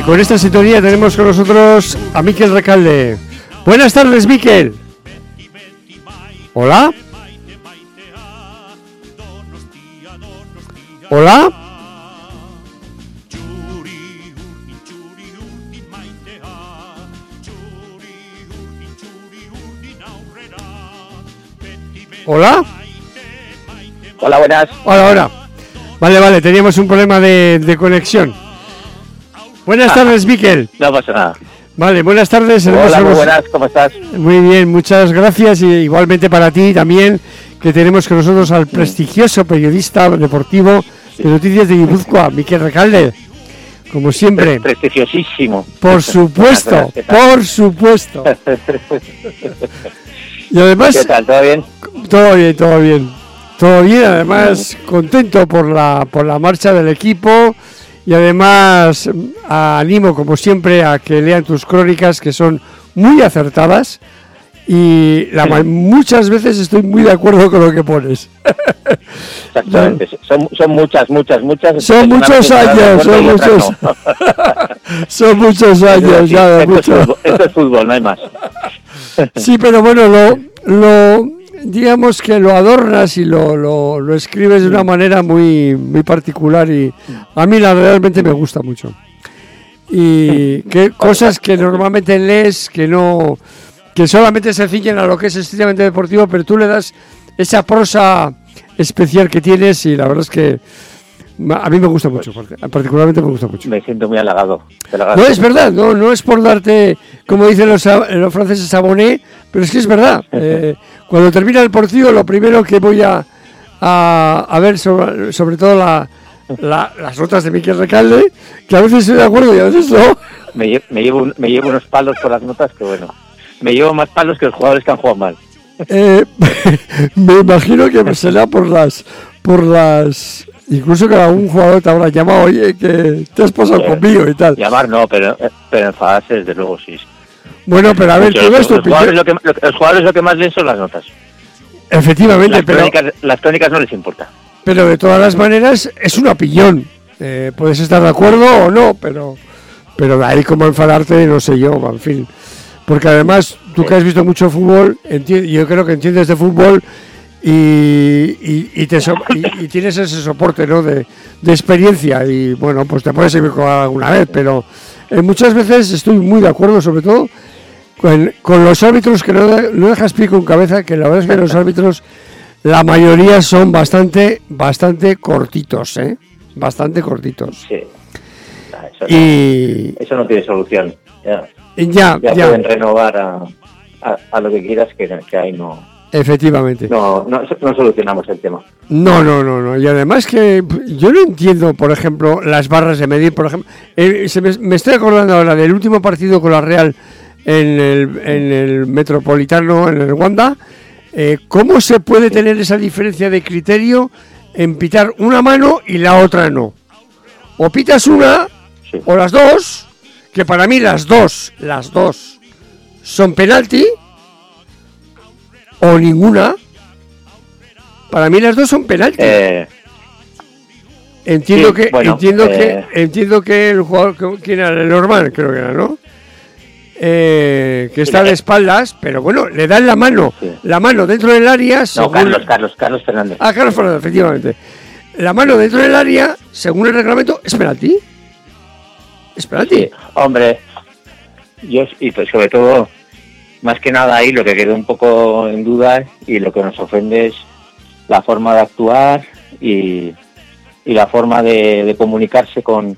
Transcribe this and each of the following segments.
Y con esta sintonía tenemos con nosotros a Miquel Recalde. Buenas tardes, Miquel. Hola. Hola. Hola. Hola, buenas. Hola, hola. Vale, vale, teníamos un problema de, de conexión. Buenas tardes, Miquel. No pasa nada. Vale, buenas tardes. Hola, muy buenas, ¿cómo estás? Muy bien, muchas gracias y igualmente para ti también, que tenemos con nosotros al prestigioso periodista deportivo de Noticias de Guipúzcoa, Miquel Recalde. Como siempre, Prestigiosísimo. por supuesto, por supuesto. Y además, ¿Qué tal? ¿Todo bien? todo bien, todo bien. Todo bien, además contento por la, por la marcha del equipo y además mm, animo como siempre a que lean tus crónicas que son muy acertadas y la ma- muchas veces estoy muy de acuerdo con lo que pones. Exactamente. Son, son muchas, muchas, muchas. Son muchos años, son muchos, no. son muchos años Sí, ya esto, es mucho. fútbol, esto es fútbol, no hay más. Sí, pero bueno, lo, lo digamos que lo adornas y lo, lo, lo escribes de una manera muy, muy particular y a mí la realmente me gusta mucho. Y que cosas que normalmente lees que no que solamente se ciñen a lo que es estrictamente deportivo, pero tú le das esa prosa especial que tienes y la verdad es que a mí me gusta mucho, porque- particularmente me gusta mucho. Me siento muy halagado. No es verdad, no, no es por darte, como dicen los, a- los franceses, aboné, pero es que es verdad. Eh, cuando termina el partido, lo primero que voy a, a, a ver, sobre, sobre todo la, la- las notas de Miquel Recalde, que a veces estoy de acuerdo y a veces no. Me, lle- me llevo, un- me llevo unos palos por las notas que bueno. Me llevo más palos que los jugadores que han jugado mal. Eh, me imagino que será por las, por las, incluso que algún jugador te habrá llamado, oye, que te has pasado Eh, conmigo y tal. Llamar no, pero, eh, pero enfadarse desde luego sí. Bueno, pero a ver, todo los, esto, los jugadores lo que, lo que- los jugadores lo que más leen son las notas. efectivamente, Las pero... crónicas, las crónicas no les importa. Pero de todas las maneras es una opinión. Eh, puedes estar de acuerdo o no, pero pero de ahí como enfadarte, no sé yo, en fin. Porque además, tú que has visto mucho fútbol, yo creo que entiendes de fútbol y, y, y te so- y- tienes ese soporte ¿no? de, de experiencia y bueno, pues te puedes equivocar alguna vez, pero eh, muchas veces estoy muy de acuerdo, sobre todo con, con los árbitros que no, no dejas pie con cabeza, que la verdad es que los árbitros, la mayoría son bastante, bastante cortitos, ¿eh? Bastante cortitos. Sí. Ah, Eso, no, Y eso no tiene solución. Ya, y ya, ya ya. pueden renovar a, a, a lo que quieras, que, que ahí no. Efectivamente. no, no, no solucionamos el tema. No, no, no, no. Y además que yo no entiendo, por ejemplo, las barras de medir, por ejemplo. eh, se me, me estoy acordando ahora del último partido con la Real en el, en el Metropolitano, en el Wanda. eh, ¿Cómo se puede tener esa diferencia de criterio en pitar una mano y la otra no? O pitas una Sí. o las dos, que para mí las dos, las dos son penalti, o ninguna. Para mí las dos son penalti. Eh, entiendo sí, que bueno, entiendo eh, que entiendo que el jugador que- era el normal, creo que era, ¿no? Eh, que está de espaldas, pero bueno, le dan la mano, Sí. la mano dentro del área, no, Carlos, Carlos, Carlos Fernández. Ah, Carlos Fernández, efectivamente. La mano dentro del área, según el reglamento, es penalti. Es penalti. Sí, hombre, yo y pues sobre todo, más que nada ahí lo que quedó un poco en duda y lo que nos ofende es la forma de actuar y, y la forma de, de comunicarse con,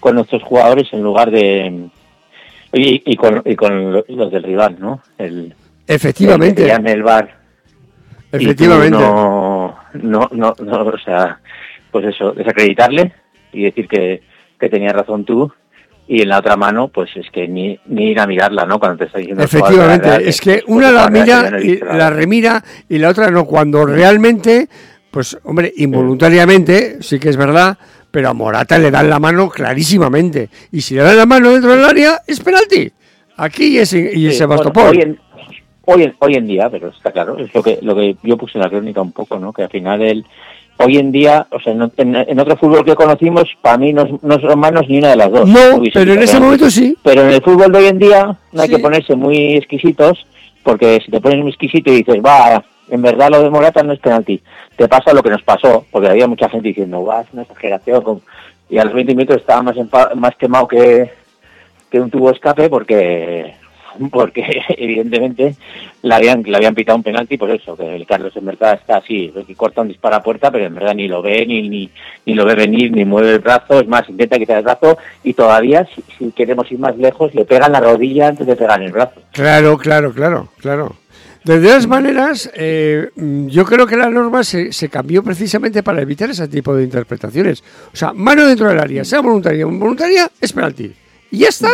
con nuestros jugadores en lugar de y, y con, y con los del rival, ¿no? El, Efectivamente, el el bar efectivamente. no, no, no, no, o sea, pues eso, desacreditarle y decir que, que tenías razón tú. Y en la otra mano, pues es que ni, ni ir a mirarla, ¿no? Cuando te está diciendo... la Efectivamente, es que pues, una la mira no y la remira y la otra no, cuando realmente, pues hombre, involuntariamente, sí que es verdad, pero a Morata le dan la mano clarísimamente. Y si le dan la mano dentro del área, es penalti. Aquí y ese, y Sí, ese bueno, Sebastopol. hoy, en, hoy, en, hoy en día, pero está claro, es lo que, lo que yo puse en la crónica un poco, ¿no? Que al final el, hoy en día, o sea, en, en- en otro fútbol que conocimos, para mí no, no son manos ni una de las dos. No, pero en ese momento sí. Pero en el fútbol de hoy en día no hay Sí. que ponerse muy exquisitos, porque si te pones muy exquisito y dices, va, en verdad lo de Morata no es penalti, te pasa lo que nos pasó, porque había mucha gente diciendo, va, es una exageración, con- y a los 20 minutos estaba más, empa- más quemado que, que un tubo escape, porque porque evidentemente le habían, le habían pitado un penalti, pues eso, que el Carlos en verdad está así, que corta un disparo a puerta, pero en verdad ni lo ve, ni, ni, ni lo ve venir, ni mueve el brazo, es más, intenta quitar el brazo, y todavía, si, si queremos ir más lejos, le pegan la rodilla antes de pegar el brazo. Claro, claro, claro, claro. De todas maneras, eh, yo creo que la norma se, se cambió precisamente para evitar ese tipo de interpretaciones. O sea, mano dentro del área, sea voluntaria o involuntaria, es penalti. Y ya está.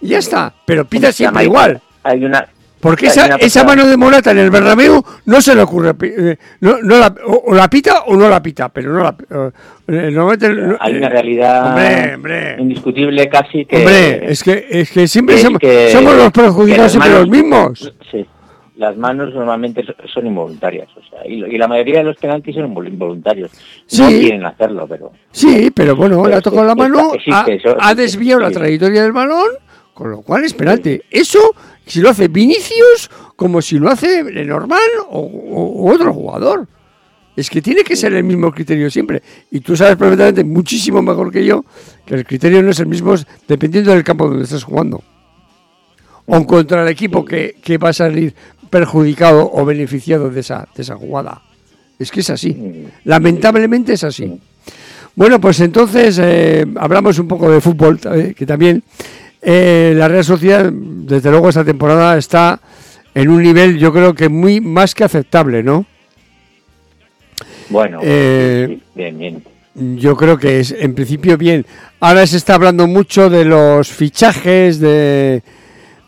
Y ya está. Pero pita siempre igual. Hay una... Porque esa, esa mano de Morata en el Bernabéu no se le ocurre. eh, no, no la, o, o la pita o no la pita, pero no la. eh, eh, no- Hay una eh, realidad Hombre, hombre. indiscutible casi que... Hombre, es que, es que siempre somos, que- somos los perjudicados siempre los mismos. Sí, las manos normalmente so- son involuntarias, o sea, y, y la mayoría de los penaltis son invol- involuntarios. No quieren hacerlo, pero Sí, pero bueno, Pero le ha es tocado la mano, existe ha, eso, ha existe, desviado la trayectoria del balón, con lo cual es penalti. Eso, si lo hace Vinicius, como si lo hace Lenormand o, o- otro jugador. Es que tiene que ser el mismo criterio siempre. Y tú sabes perfectamente, muchísimo mejor que yo, que el criterio no es el mismo dependiendo del campo donde estés jugando. O contra el equipo que, que va a salir perjudicado o beneficiado de esa, de esa jugada. Es que es así. Lamentablemente es así. Bueno, pues entonces eh, hablamos un poco de fútbol, eh, que también eh, la Real Sociedad, desde luego esta temporada está en un nivel, yo creo que muy más que aceptable, ¿no? bueno, Eh, bien, bien. Yo creo que es en principio bien. Ahora se está hablando mucho de los fichajes, de,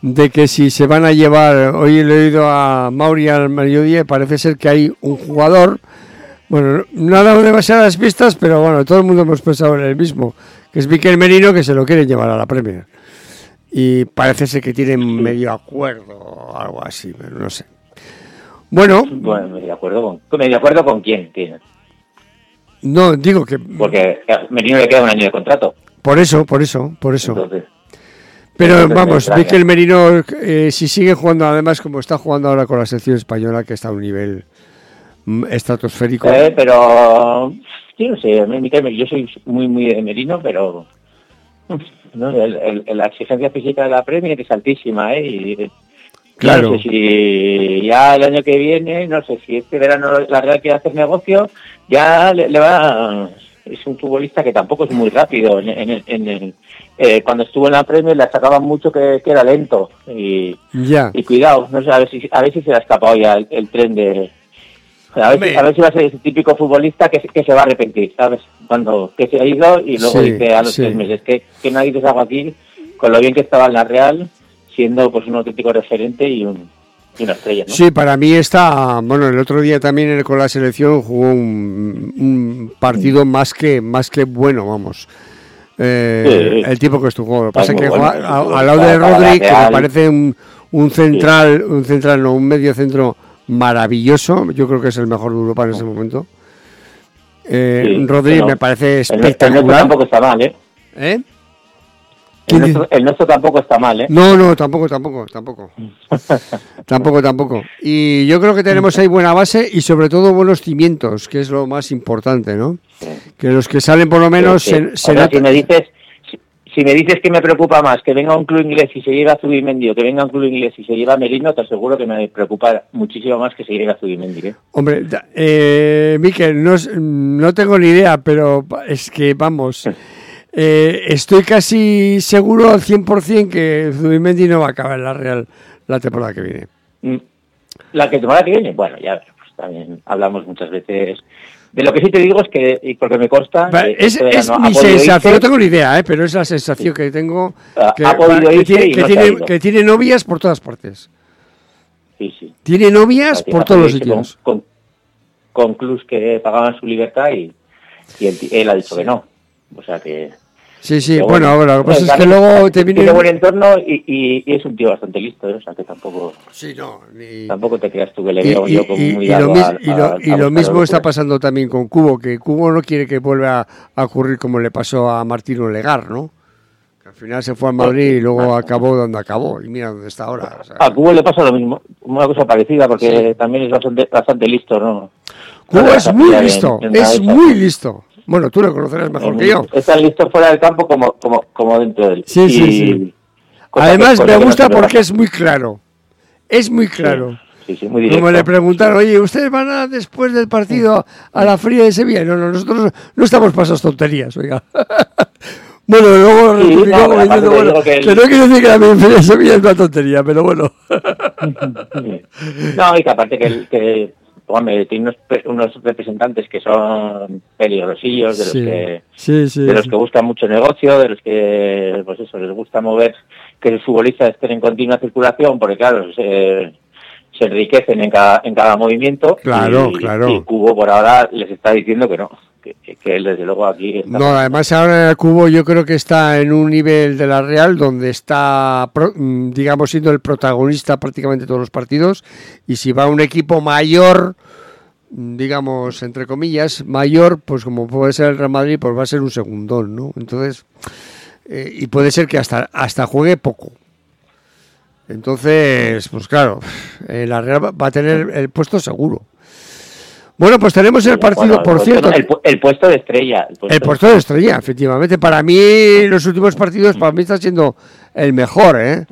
de que si se van a llevar, hoy le he oído a Mauri al mediodía, y parece ser que hay un jugador, bueno, no ha dado demasiadas pistas, pero bueno, todo el mundo hemos pensado en el mismo, que es Miquel Merino, que se lo quiere llevar a la Premier. Y parece ser que tienen medio acuerdo o algo así, pero no sé. Bueno, Bueno, me de acuerdo con, me de acuerdo con quién tiene, no, digo que porque a Merino le queda un año de contrato, por eso, por eso, por eso. entonces Pero Entonces vamos. Miquel Merino, eh, si sigue jugando, además, como está jugando ahora con la selección española, que está a un nivel mm, estratosférico. Eh, pero yo no sé, Miquel, yo soy muy muy de Merino, pero no, el- el- la exigencia física de la Premier es altísima, ¿eh? Y, Claro. No sé si ya el año que viene, no sé si este verano la Real quiere hacer negocio, ya le, le va es un futbolista que tampoco es muy rápido. En, en en el- eh, cuando estuvo en la Premier le sacaban mucho que, que era lento. Y, Ya. y cuidado, no sé, a ver si, a ver si se le ha escapado ya el, el tren de... A ver, si, Hombre. a ver si va a ser ese típico futbolista que, se- que se va a arrepentir, ¿sabes? Cuando que se ha ido y luego Sí, dice a los sí. tres meses que, que nadie te hago aquí, con lo bien que estaba en la Real, siendo pues un auténtico referente y, un, y una estrella, ¿no? Sí, para mí está, bueno, el otro día también con la selección jugó un, un partido más que más que bueno, vamos. Eh, Sí. El tipo que estuvo. Lo pasa que bueno, juega al lado de Rodri, que me parece un, un central, un central, no, un medio centro maravilloso. Yo creo que es el mejor de Europa en ese momento. Eh, Sí, Rodri me parece nuestro- el nuestro espectacular. tampoco está mal, ¿eh? ¿Eh? El ¿Quién nuestro, el nuestro tampoco está mal, ¿eh? No, no, tampoco, tampoco, tampoco. tampoco, tampoco. Y yo creo que tenemos ahí buena base y sobre todo buenos cimientos, que es lo más importante, ¿no? Que los que salen por lo menos Sí, se, si me dices si, me dices que me preocupa más que venga un club inglés y se lleve a Zubimendi o que venga un club inglés y se lleva a Merino, te aseguro que me preocupa muchísimo más que se lleve a Zubimendi, ¿eh? Hombre, eh, Miquel, no, no tengo ni idea, pero es que, vamos, eh, estoy casi seguro al 100% que Zubimendi no va a acabar en la Real la temporada que viene. Mm. La que temporada que viene, bueno, ya pues también hablamos muchas veces. De lo que sí te digo es que, y porque me consta, que Es, este mi sensación, no tengo ni idea, ¿eh? pero es la sensación que tengo Ha- que, ha podido irse tiene, que, no tiene, ido. que tiene novias por todas partes. Sí, sí. Tiene novias por todos los sitios. Con, con, con clubs que pagaban su libertad y, y él, él ha dicho que no. O sea que... Sí, sí, que bueno, ahora lo que pasa es que luego te Tiene viene... buen entorno y, y- y es un tío bastante listo, ¿eh? o sea que tampoco Sí, no, tampoco te creas tú que le veo yo como muy y lo, dado mis- a- y lo- a- y a lo buscar mismo está pasando también con Cubo, que Cubo no quiere que vuelva a ocurrir como le pasó a Martino Legar, ¿no? Que al final se fue a Madrid y luego acabó donde acabó, y mira dónde está ahora. o sea. A Cubo le pasa lo mismo, una cosa parecida, porque también es bastante, bastante listo, ¿no? Cubo No es muy en- listo, en es muy listo. Bueno, tú lo conocerás mejor que yo. Es tan listo fuera del campo como, como, como dentro del Sí, sí, sí. Además me no gusta porque es muy claro. Es muy claro. Sí, sí, muy directo. Como le preguntaron, oye, ¿ustedes van a después del partido a la fría de Sevilla? No, no, nosotros no estamos para esas tonterías, oiga. bueno, luego Sí, no, te bueno, que, no quiere decir que la fría de Sevilla es una tontería, pero bueno. No, y que aparte que, el- que hombre, tiene unos, unos representantes que son peligrosillos, de los sí, que sí, sí. de los que buscan mucho negocio, de los que, pues eso, les gusta mover, que los futbolistas estén en continua circulación, porque claro, se, se enriquecen en cada, en cada movimiento. Claro, y, claro. Y Cubo por ahora les está diciendo que no, que, él desde luego aquí está. No, además ahora el Cubo yo creo que está en un nivel de la Real donde está, mm, digamos, siendo el protagonista prácticamente todos los partidos. Y si va un equipo mayor, mm, digamos, entre comillas, mayor, pues como puede ser el Real Madrid, pues va a ser un segundón, ¿no? Entonces, eh, y puede ser que hasta, hasta juegue poco. Entonces, pues claro, eh, la Real va a tener el puesto seguro. Bueno, pues tenemos el partido, Bueno, el por puesto- cierto. El, pu- el puesto de estrella. El puesto, El puesto de estrella, efectivamente. Para mí, los últimos partidos, para mí está siendo el mejor, ¿eh?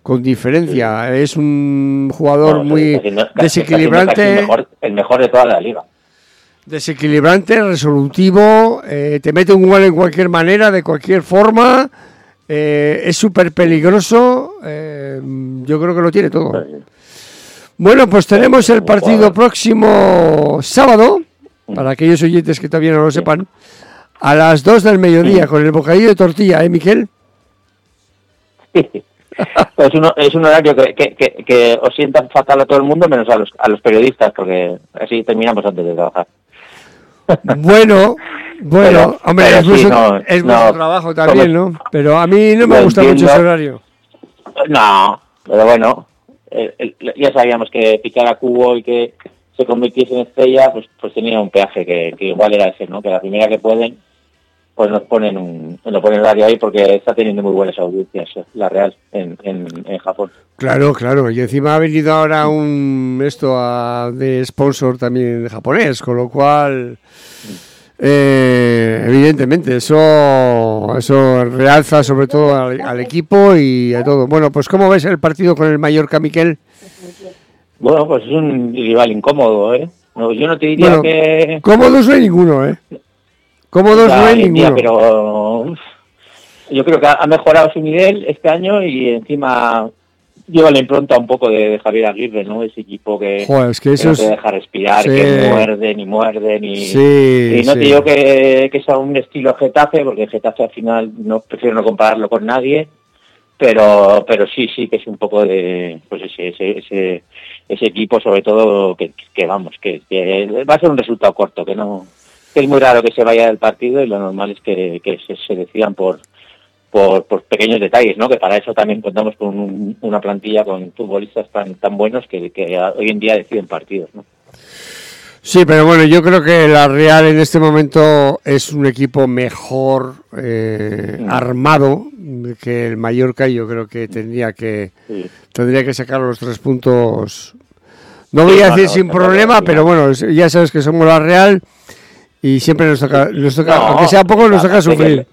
Con diferencia. Es un jugador No, muy está siendo- desequilibrante, El mejor, el mejor de toda la liga. desequilibrante, resolutivo, eh, te mete un gol en cualquier manera, de cualquier forma. eh, es súper peligroso. eh, yo creo que lo tiene todo. Bueno, pues tenemos el partido próximo sábado, para aquellos oyentes que todavía no lo sepan, a las 2 del mediodía, con el bocadillo de tortilla, ¿eh, Miquel? es, un, es un horario que, que, que, que os sienta fatal a todo el mundo, menos a los, a los periodistas, porque así terminamos antes de trabajar. Bueno, bueno, Pero- hombre, pero es, sí, vuestro, no, es no, vuestro trabajo también, ¿no? Pero a mí no me gusta mucho ese horario. No, pero bueno, el- el- ya sabíamos que picar a Cubo y que se convirtiese en estrella, pues pues tenía un peaje que, que igual era ese, ¿no? Que la primera que pueden, pues nos ponen un, nos ponen horario ahí porque está teniendo muy buenas audiencias eh, la Real en, en, en Japón. Claro, claro. Y encima ha venido ahora un esto a- de sponsor también japonés, con lo cual, eh, evidentemente, eso, eso realza sobre todo al, al equipo y a todo. Bueno, pues ¿cómo ves el partido con el Mallorca, Miquel? Bueno, pues es un rival incómodo, ¿eh? No, yo no te diría Bueno, que... cómodos no hay ninguno, ¿eh? Cómodos Ya, no hay día, ninguno. pero yo creo que ha mejorado su nivel este año y encima lleva la impronta un poco de, de Javier Aguirre, ¿no? Ese equipo que, Joder, es que no te deja respirar, Sí. que muerde ni muerde ni... Sí, y no sí. te digo que, que sea un estilo Getafe, porque Getafe al final no prefiero no compararlo con nadie, pero pero sí, sí que es un poco de pues ese ese ese, ese equipo sobre todo que, que vamos, que, que va a ser un resultado corto, que no que es muy raro que se vaya del partido y lo normal es que, que se, se decidan por, por por pequeños detalles, ¿no? Que para eso también contamos con un- una plantilla con futbolistas tan tan buenos que, que hoy en día deciden partidos, ¿no? Sí, pero bueno, yo creo que la Real en este momento es un equipo mejor eh, Mm. armado que el Mallorca. y Yo creo que tendría que Sí. tendría que sacar los tres puntos. No voy a decir sin problema, pero no. bueno, ya sabes que somos la Real y siempre nos toca, nos toca No, aunque sea poco, nos toca sufrir.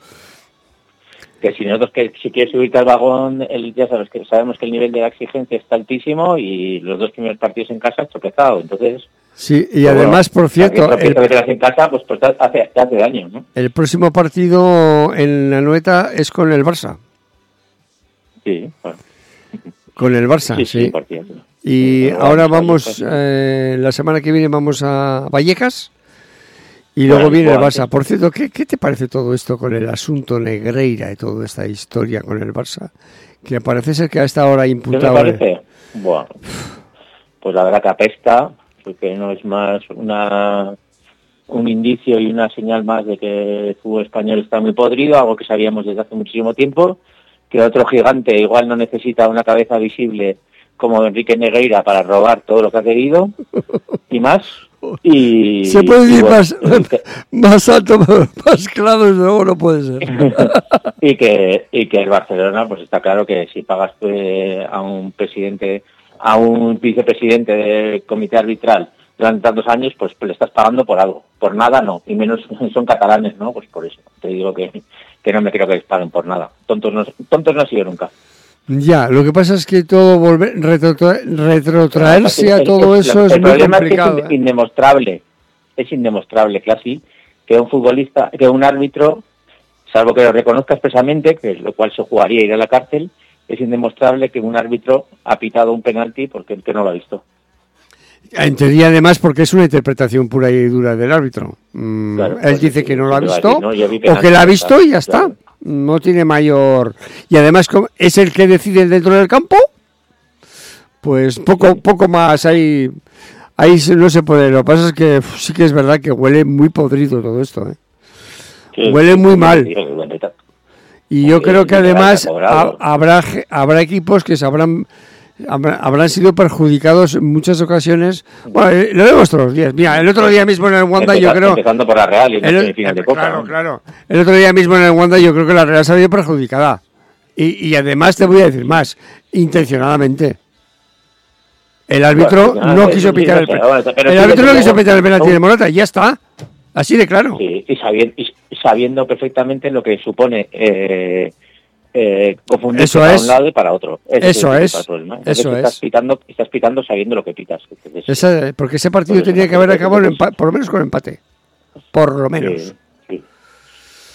Que si nosotros que si quieres subirte al vagón, el, ya sabes que sabemos que el nivel de la exigencia está altísimo y los dos primeros partidos en casa tropezado, entonces Sí, y además, bueno, por cierto, el, que en casa pues, pues hace, hace daño, ¿no? el próximo partido en la Noeta es con el Barça. Sí, bueno, Con el Barça, sí, sí. sí, partido. Y ahora vamos, eh, la semana que viene vamos a Vallecas y luego viene el Barça. Por cierto, ¿qué, qué te parece todo esto con el asunto Negreira y toda esta historia con el Barça? Que parece ser que a esta hora ¿Qué me imputado... el- parece? Bueno, pues la verdad que apesta, porque no es más una un indicio y una señal más de que el fútbol español está muy podrido, algo que sabíamos desde hace muchísimo tiempo, que otro gigante igual no necesita una cabeza visible como Enrique Negreira para robar todo lo que ha querido y más. Y, Se puede bueno, más, y que- más alto, más claro, luego no puede ser. y que y que el Barcelona pues está claro que si pagas eh, a un presidente a un vicepresidente del comité arbitral durante tantos años pues, pues le estás pagando por algo. Por nada no y menos son catalanes no pues por eso. Te digo que, que no me creo que les paguen por nada. Tontos no tontos no ha sido nunca Ya, lo que pasa es que todo volver, retrotra- retrotraerse a todo eso es el muy problema es que complicado. es ¿eh? indemostrable es indemostrable casi que un futbolista que un árbitro salvo que lo reconozca expresamente que lo cual se jugaría ir a la cárcel es indemostrable que un árbitro ha pitado un penalti porque el que no lo ha visto En teoría, además, porque es una interpretación pura y dura del árbitro. Mm, Claro, Él pues, dice que no lo ha visto, o que la ha visto y ya está. claro. No tiene mayor. Y además, es el que decide dentro del campo, pues poco, poco más ahí. Ahí no se puede. Lo que pasa es que sí que es verdad que huele muy podrido todo esto. ¿eh? Sí, Huele muy mal. Y yo creo que además habrá, habrá equipos que se habrán, habrá- habrán sido perjudicados en muchas ocasiones. Bueno, eh, lo vemos todos los días. Mira, el otro día mismo en el Wanda yo creo... empezando por la Real y el- la semifinal de Copa claro, ¿no? claro. El otro día mismo en el Wanda yo creo que la Real se ha visto perjudicada. Y, y además te voy a decir más, intencionadamente. El árbitro Bueno, no quiso pitar el penalti. El árbitro no quiso pitar el penalti de Morata, ya está. Así de claro. Sí, y, sabiendo, y sabiendo perfectamente lo que supone eh, eh, confundirse Eso para es. un lado y para otro. Ese Eso es. Entonces, Eso estás es. Pitando, estás pitando sabiendo lo que pitas. Entonces, Esa- porque ese partido tenía que haber acabado por lo menos con empate. Por lo menos. Sí.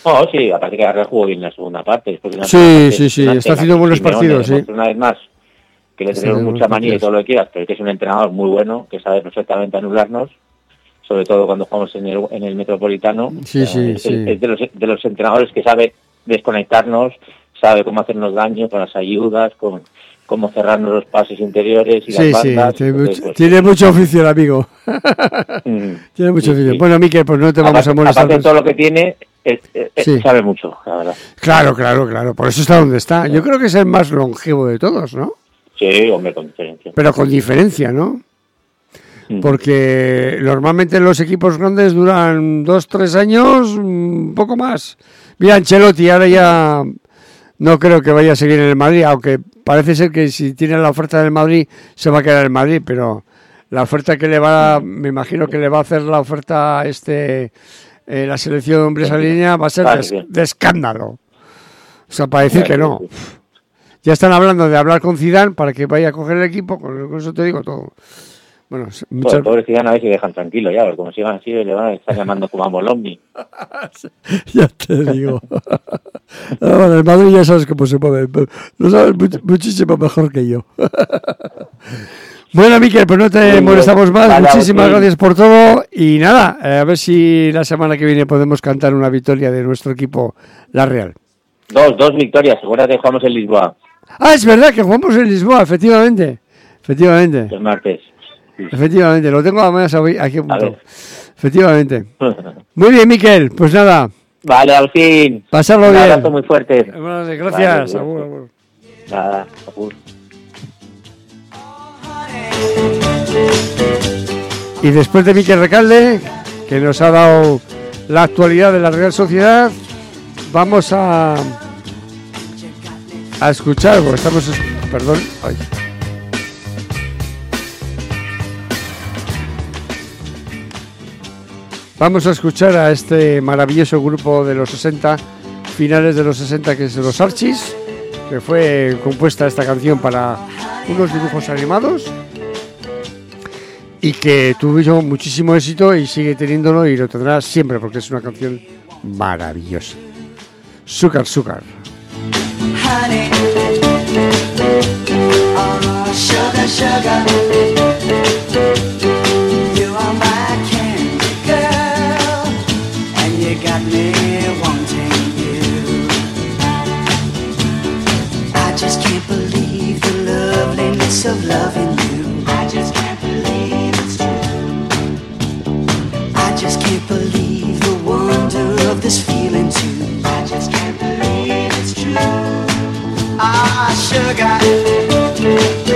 No, sí, aparte que la Real jugó bien la segunda parte. después de una Sí, parte sí, sí, está haciendo buenos partidos, sí. Una vez más, que le tenemos mucha manía y todo lo que quieras, pero que es un entrenador muy bueno, que sabe perfectamente anularnos, sobre todo cuando jugamos en el, en el Metropolitano. Sí, sí, es, sí. es de, los, de los entrenadores que sabe desconectarnos, sabe cómo hacernos daño con las ayudas, con cómo cerrarnos los pases interiores y Sí, las sí, bandas. tiene, Entonces, mucho, pues, tiene mucho oficio el amigo. mm, Tiene mucho sí, oficio. sí. Bueno, Miquel, pues no te vamos aparte, a molestar. aparte de todo lo que tiene, es- es- Sí. sabe mucho, la verdad. Claro, claro, claro. Por eso está donde está. Yo creo que es el más longevo de todos, ¿no? Sí, hombre, con diferencia. Pero con diferencia, ¿no? Mm. Porque normalmente los equipos grandes duran dos, tres años, un poco más. Mira, Ancelotti ahora ya no creo que vaya a seguir en el Madrid, aunque parece ser que si tiene la oferta del Madrid se va a quedar en Madrid, pero la oferta que le va, me imagino que le va a hacer la oferta a este eh, la selección de hombres a línea va a ser de, de escándalo. O sea, para decir que no. Ya están hablando de hablar con Zidane para que vaya a coger el equipo, con con eso te digo todo. Bueno, Pues, pobres ciudadanos a ver si dejan tranquilo ya, porque como sigan así, le van a estar llamando como a Molomni. ya te digo. Ah, bueno, el Madrid ya sabes cómo se mueve. Lo sabes much- muchísimo mejor que yo. Bueno, Miquel, pues no te molestamos más. Vale, Muchísimas gracias por todo. Y nada, eh, a ver si la semana que viene podemos cantar una victoria de nuestro equipo, la Real. Dos, dos victorias, acuérdate que jugamos en Lisboa Ah, es verdad que jugamos en Lisboa, efectivamente. Efectivamente. el martes. Efectivamente, lo tengo además aquí apuntado. Efectivamente. Muy bien, Miquel, pues nada, vale, al fin. pasarlo Un bien. abrazo muy fuerte. Gracias. Vale, Agur, agur. Nada, agur. Y después de Miquel Recalde, que nos ha dado la actualidad de la Real Sociedad, vamos a a escuchar, porque estamos, es- perdón, ay. Vamos a escuchar a este maravilloso grupo de los 60, finales de los 60, que es los Archis, que fue compuesta esta canción para unos dibujos animados y que tuvo muchísimo éxito y sigue teniéndolo y lo tendrá siempre porque es una canción maravillosa. Sugar, sugar. sugar, sugar. Loveliness of loving you. I just can't believe it's true. I just can't believe the wonder of this feeling too. I just can't believe it's true. Ah, sugar.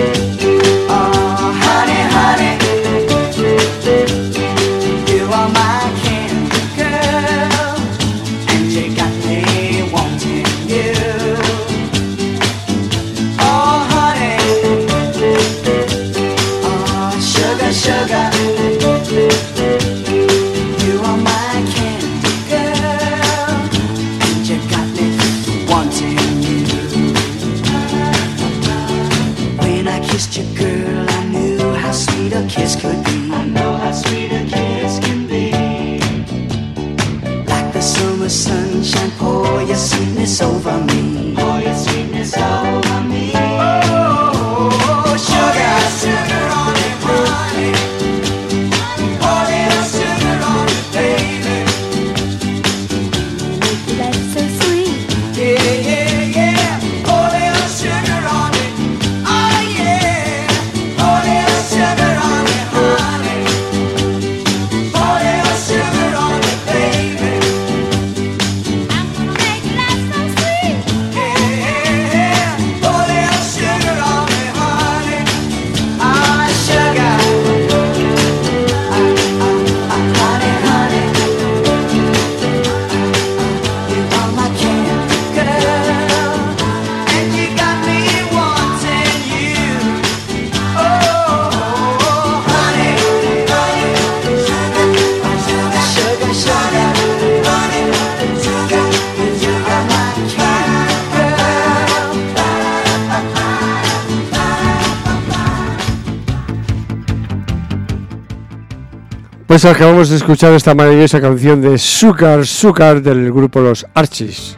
Pues acabamos de escuchar esta maravillosa canción de Sugar, Sugar del grupo Los Archis.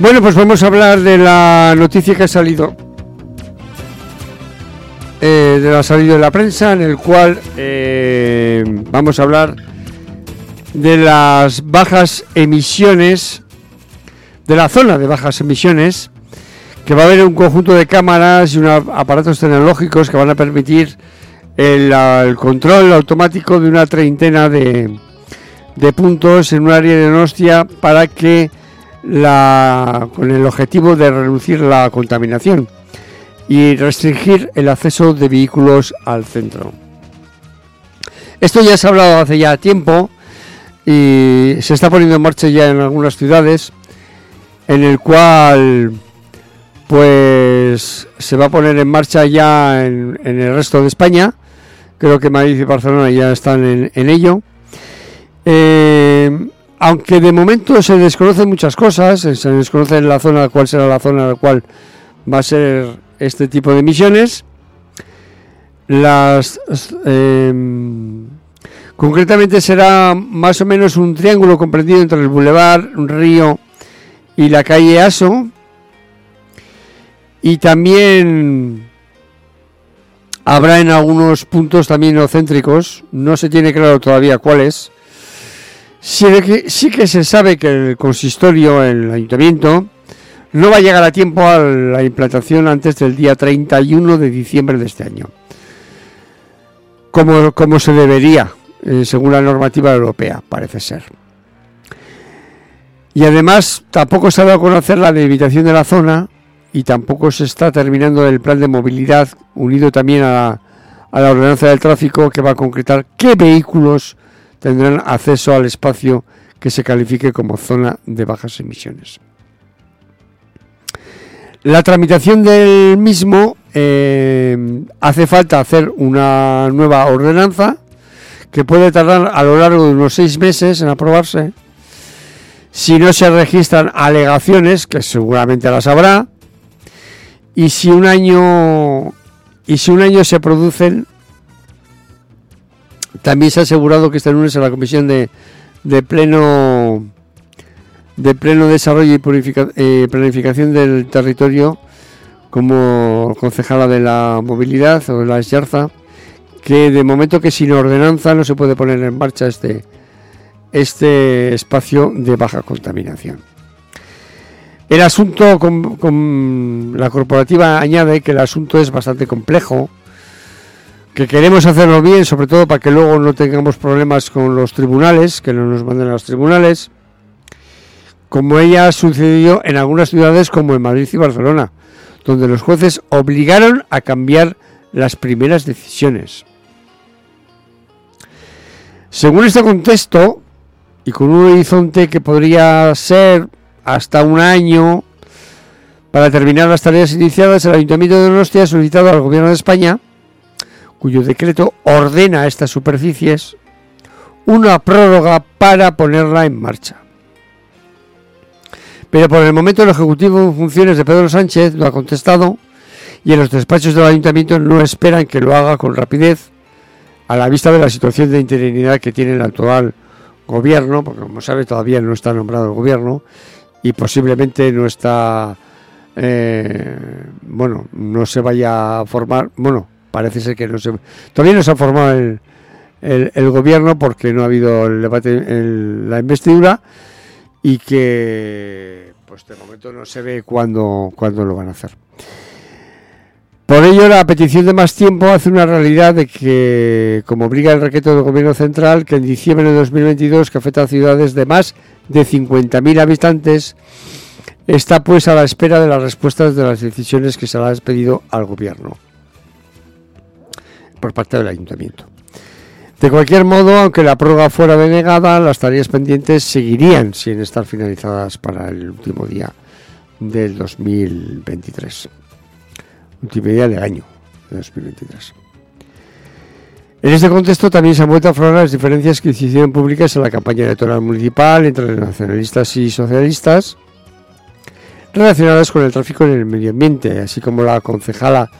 Bueno, pues vamos a hablar de la noticia que ha salido. eh, de la salido de la prensa, en el cual eh, vamos a hablar de las bajas emisiones, de la zona de bajas emisiones, que va a haber un conjunto de cámaras y unos aparatos tecnológicos que van a permitir el, control automático de una treintena de, puntos en un área de Donostia para que con el objetivo de reducir la contaminación y restringir el acceso de vehículos al centro. Esto ya se ha hablado hace ya tiempo y se está poniendo en marcha ya en algunas ciudades en el cual pues se va a poner en marcha ya en, en el resto de España. Creo que Madrid y Barcelona ya están en, en ello. Eh, aunque de momento se desconocen muchas cosas, se desconoce la zona cuál será la zona a la cual va a ser este tipo de emisiones. Las em, concretamente será más o menos un triángulo comprendido entre el Boulevard Río y la calle Aso. Y también habrá en algunos puntos también océntricos, no se tiene claro todavía cuáles. Sí que, sí que se sabe que el consistorio, el ayuntamiento, no va a llegar a tiempo a la implantación antes del día 31 de diciembre de este año. Como, como se debería, eh, según la normativa europea, parece ser. Y además tampoco se ha dado a conocer la delimitación de la zona y tampoco se está terminando el plan de movilidad unido también a la, a la ordenanza del tráfico que va a concretar qué vehículos tendrán acceso al espacio que se califique como zona de bajas emisiones. La tramitación del mismo eh, hace falta hacer una nueva ordenanza que puede tardar a lo largo de unos seis meses en aprobarse. Si no se registran alegaciones, que seguramente las habrá, y si un año y si un año se producen, también se ha asegurado que este lunes en la comisión de, de pleno de pleno desarrollo y eh, planificación del territorio como concejala de la movilidad o de la Yarza que de momento que sin ordenanza no se puede poner en marcha este este espacio de baja contaminación. El asunto con, la corporativa añade que el asunto es bastante complejo, que queremos hacerlo bien, sobre todo para que luego no tengamos problemas con los tribunales, que no nos manden a los tribunales, como ella ha sucedido en algunas ciudades como en Madrid y Barcelona, donde los jueces obligaron a cambiar las primeras decisiones. Según este contexto, y con un horizonte que podría ser hasta un año para terminar las tareas iniciadas, el Ayuntamiento de Donostia ha solicitado al Gobierno de España, cuyo decreto ordena estas superficies, una prórroga para ponerla en marcha. Pero por el momento el Ejecutivo en funciones de Pedro Sánchez lo ha contestado y en los despachos del Ayuntamiento no esperan que lo haga con rapidez a la vista de la situación de interinidad que tiene el actual gobierno, porque como sabe todavía no está nombrado el gobierno y posiblemente no está, eh, bueno, no se vaya a formar, bueno, parece ser que no se, todavía no se ha formado el, el, el gobierno porque no ha habido el debate en la investidura y que pues de momento no se ve cuándo, cuándo lo van a hacer. Por ello, la petición de más tiempo hace una realidad de que, como obliga el requeto del Gobierno Central, que en diciembre de 2022, que afecta a ciudades de más de 50.000 habitantes, está pues a la espera de las respuestas de las decisiones que se le ha pedido al Gobierno por parte del Ayuntamiento. De cualquier modo, aunque la prórroga fuera denegada, las tareas pendientes seguirían sin estar finalizadas para el último día del 2023 último día del año de 2023. En este contexto también se han vuelto a aflorar las diferencias que se hicieron públicas en la campaña electoral municipal entre nacionalistas y socialistas relacionadas con el tráfico en el medio ambiente, así como la concejala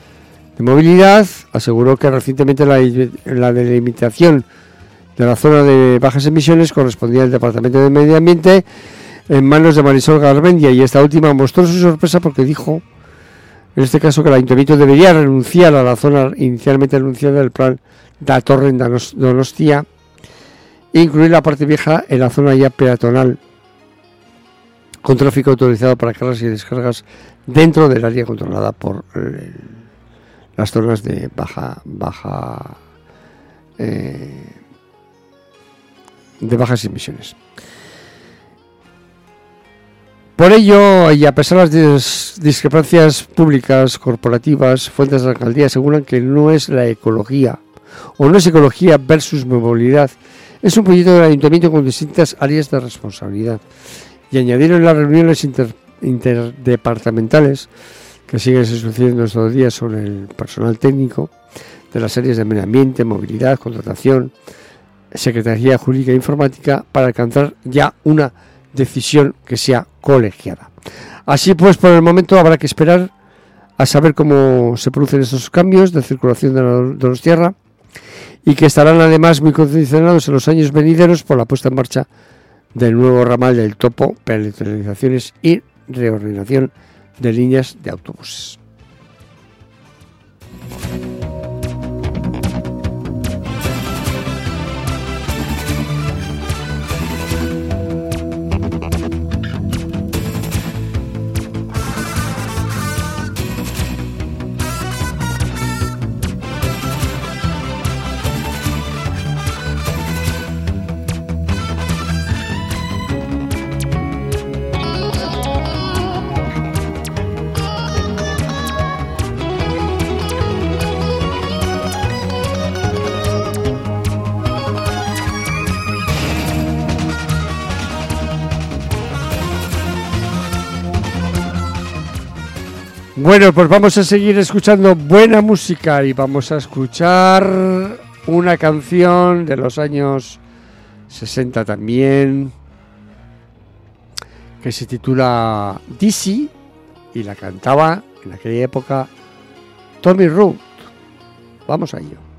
de movilidad aseguró que recientemente la, la delimitación de la zona de bajas emisiones correspondía al Departamento de Medio Ambiente en manos de Marisol Garmendia y esta última mostró su sorpresa porque dijo en este caso que el ayuntamiento debería renunciar a la zona inicialmente anunciada del plan da Torre en Donostia e incluir la parte vieja en la zona ya peatonal con tráfico autorizado para cargas y descargas dentro del área controlada por eh, las zonas de baja baja eh, de bajas emisiones. Por ello, y a pesar de las dis- discrepancias públicas, corporativas, fuentes de la alcaldía aseguran que no es la ecología, o no es ecología versus movilidad, es un proyecto del ayuntamiento con distintas áreas de responsabilidad. Y añadieron las reuniones inter- interdepartamentales, que siguen sucediendo estos días sobre el personal técnico, de las áreas de medio ambiente, movilidad, contratación, Secretaría Jurídica e Informática, para alcanzar ya una decisión que sea colegiada. Así pues, por el momento habrá que esperar a saber cómo se producen estos cambios de circulación de, la- los tierra y que estarán además muy condicionados en los años venideros por la puesta en marcha del nuevo ramal del topo, penetralizaciones y reordenación de líneas de autobuses. Bueno, pues vamos a seguir escuchando buena música y vamos a escuchar una canción de los años 60 también, que se titula Dizzy y la cantaba en aquella época Tommy Root. Vamos a ello.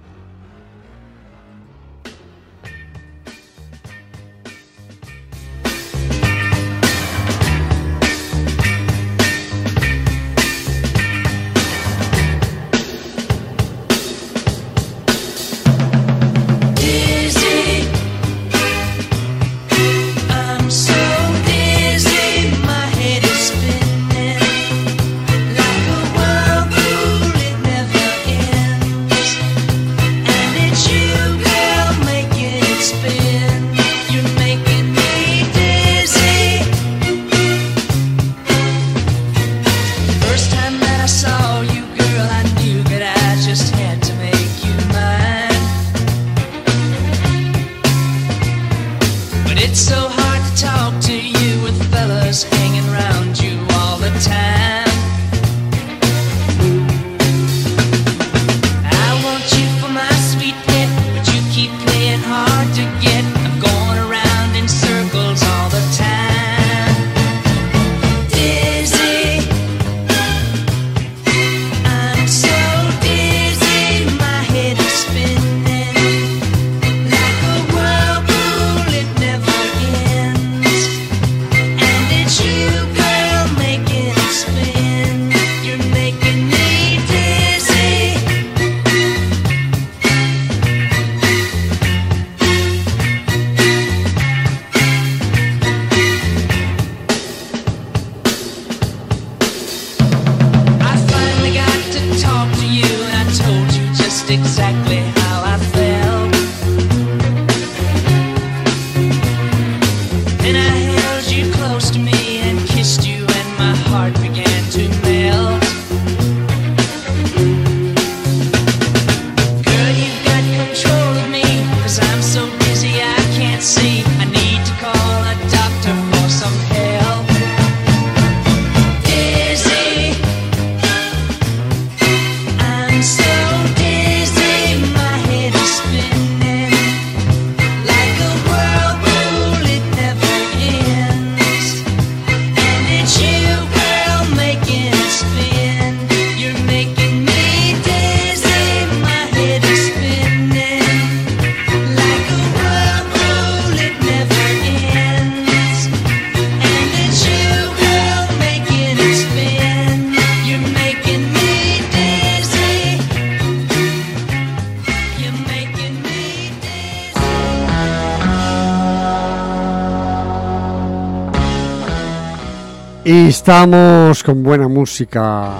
Estamos con buena música.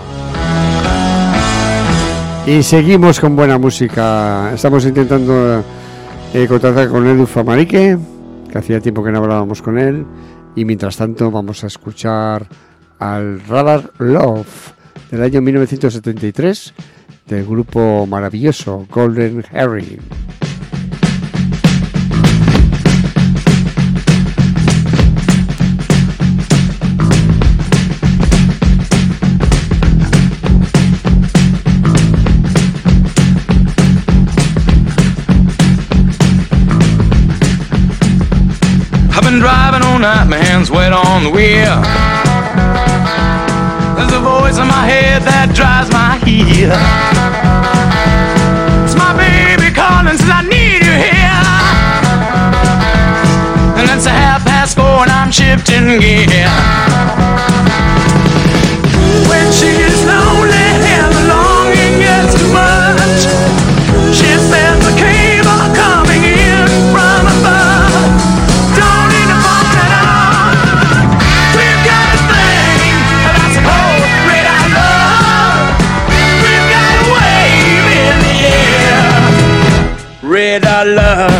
Y seguimos con buena música. Estamos intentando eh, contactar con Edu Famarique, que hacía tiempo que no hablábamos con él. Y mientras tanto vamos a escuchar al Radar Love del año 1973 del grupo maravilloso Golden Harry. Night, my hands wet on the wheel. There's a voice in my head that drives my heel. It's my baby calling, says I need you here. And it's a half past four and I'm shifting gear. When she's lonely I love.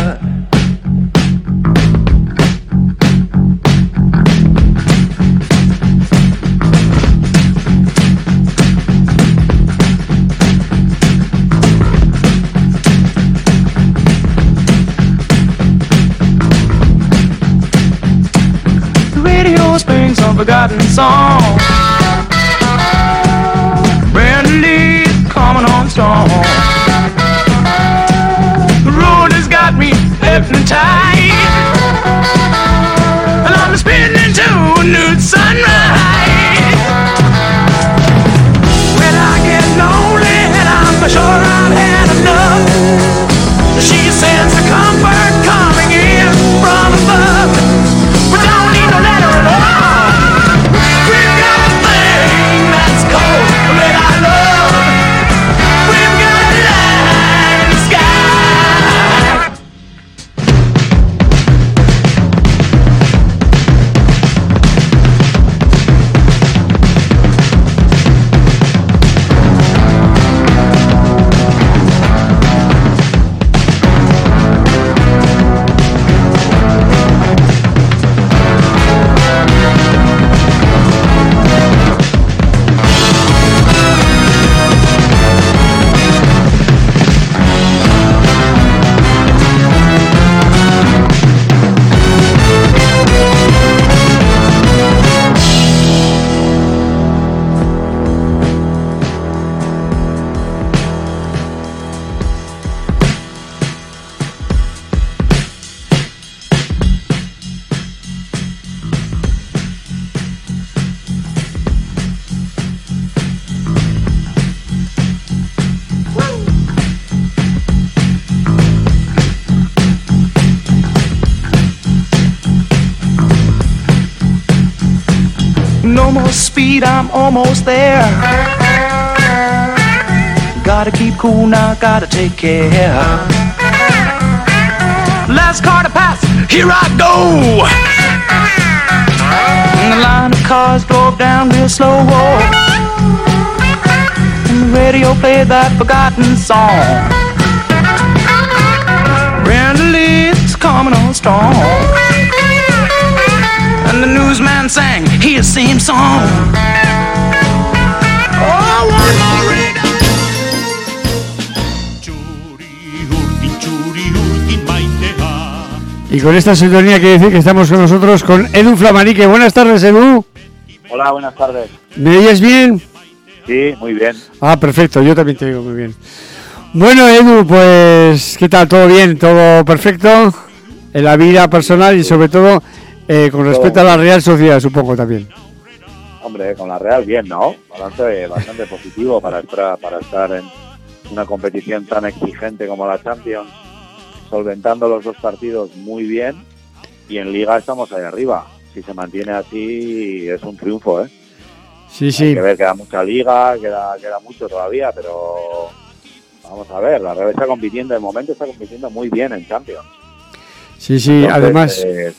Almost there. Gotta keep cool now, gotta take care. Last car to pass, here I go. And the line of cars drove down real slow. And the radio played that forgotten song. Brenda Lee's coming on strong. And the newsman sang his same song. Y con esta sintonía que decir que estamos con nosotros con Edu Flamarique. Buenas tardes, Edu. Hola, buenas tardes. ¿Me oyes bien? Sí, muy bien. Ah, perfecto, yo también te digo muy bien. Bueno, Edu, pues, ¿qué tal? ¿Todo bien? ¿Todo perfecto? En la vida personal y sobre todo eh, con respecto a la Real Sociedad, supongo también. Hombre, con la Real bien, ¿no? Balance bastante positivo para estar en una competición tan exigente como la Champions, solventando los dos partidos muy bien y en Liga estamos ahí arriba. Si se mantiene así es un triunfo, ¿eh? Sí, Hay sí. que ver, queda mucha Liga, queda, queda mucho todavía, pero vamos a ver, la Real está compitiendo, de momento está compitiendo muy bien en Champions. Sí, sí, Entonces, además... eh,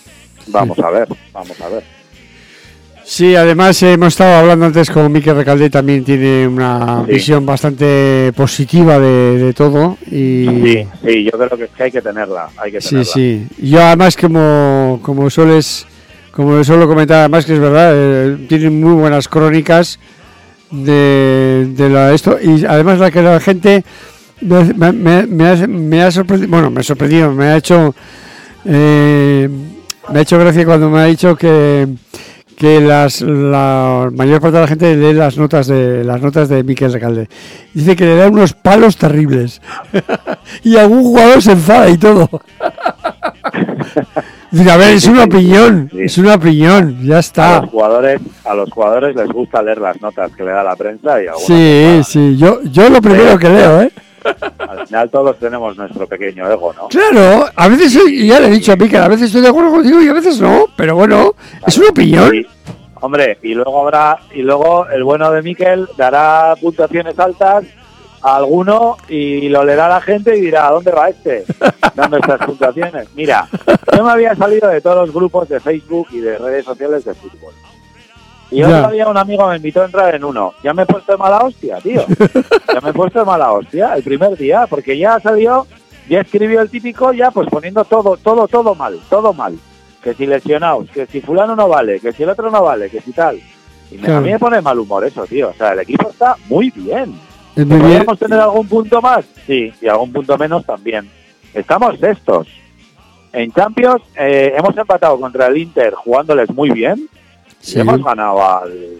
vamos a ver, vamos a ver. Sí, además hemos estado hablando antes con Miquel Recalde, también tiene una Sí. visión bastante positiva de, de todo. Y, Sí, sí, yo creo que, es que hay que tenerla, hay que sí, tenerla. sí. Yo además, como, como sueles, como suelo comentar, además que es verdad, eh, tiene muy buenas crónicas de, de la, esto. Y además la que la gente me, me- me- me ha, me ha sorprendido, bueno, me ha sorprendido, me ha hecho... eh, me ha hecho gracia cuando me ha dicho que que las, la mayor parte de la gente lee las notas de las notas de Miquel Recalde. Dice que le da unos palos terribles. y algún jugador se enfada y todo. Dice, a ver, es una opinión, Sí. es una opinión, ya A está. los jugadores, a los jugadores les gusta leer las notas que le da la prensa y Sí, sí, yo, yo lo primero que leo, ¿eh? Al final todos tenemos nuestro pequeño ego, ¿no? Claro, a veces, y ya le he dicho a mí que a veces estoy de acuerdo contigo y a veces no, pero bueno, es una opinión. Hombre, y luego habrá, y luego el bueno de Miquel dará puntuaciones altas a alguno y lo leerá la gente y dirá, ¿a dónde va este? Dando estas puntuaciones. Mira, yo me había salido de todos los grupos de Facebook y de redes sociales de fútbol. Y Ya. otro día un amigo me invitó a entrar en uno. Ya me he puesto de mala hostia, tío. Ya me he puesto de mala hostia el primer día, porque ya salió, ya escribió el típico, ya pues poniendo todo, todo, todo mal, todo mal. Que si lesionados, que si fulano no vale, que si el otro no vale, que si tal. Y me- Claro. a mí me pone mal humor eso, tío. O sea, el equipo está muy bien. Es muy bien. ¿Podríamos tener algún punto más? Sí, y algún punto menos también. Estamos sextos. En Champions eh, hemos empatado contra el Inter jugándoles muy bien. Sí. Hemos ganado al... eh,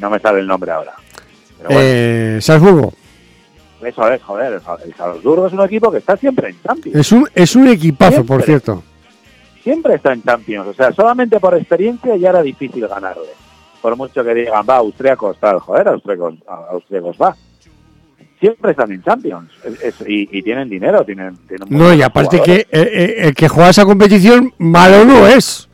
no me sale el nombre ahora. Pero bueno, Eh, Salzburgo, eso es, joder. el Sal- El Salzburgo es un equipo que está siempre en Champions. es un, es un equipazo, por cierto. Siempre está en Champions. O sea, solamente por experiencia ya era difícil ganarle. Por mucho que digan, va, austriacos, tal. Joder, austriacos, austriacos, va. Siempre están en Champions. Es- es- y, y tienen dinero, tienen... tienen No, y aparte jugadores. que eh, eh, el que juega esa competición malo no es.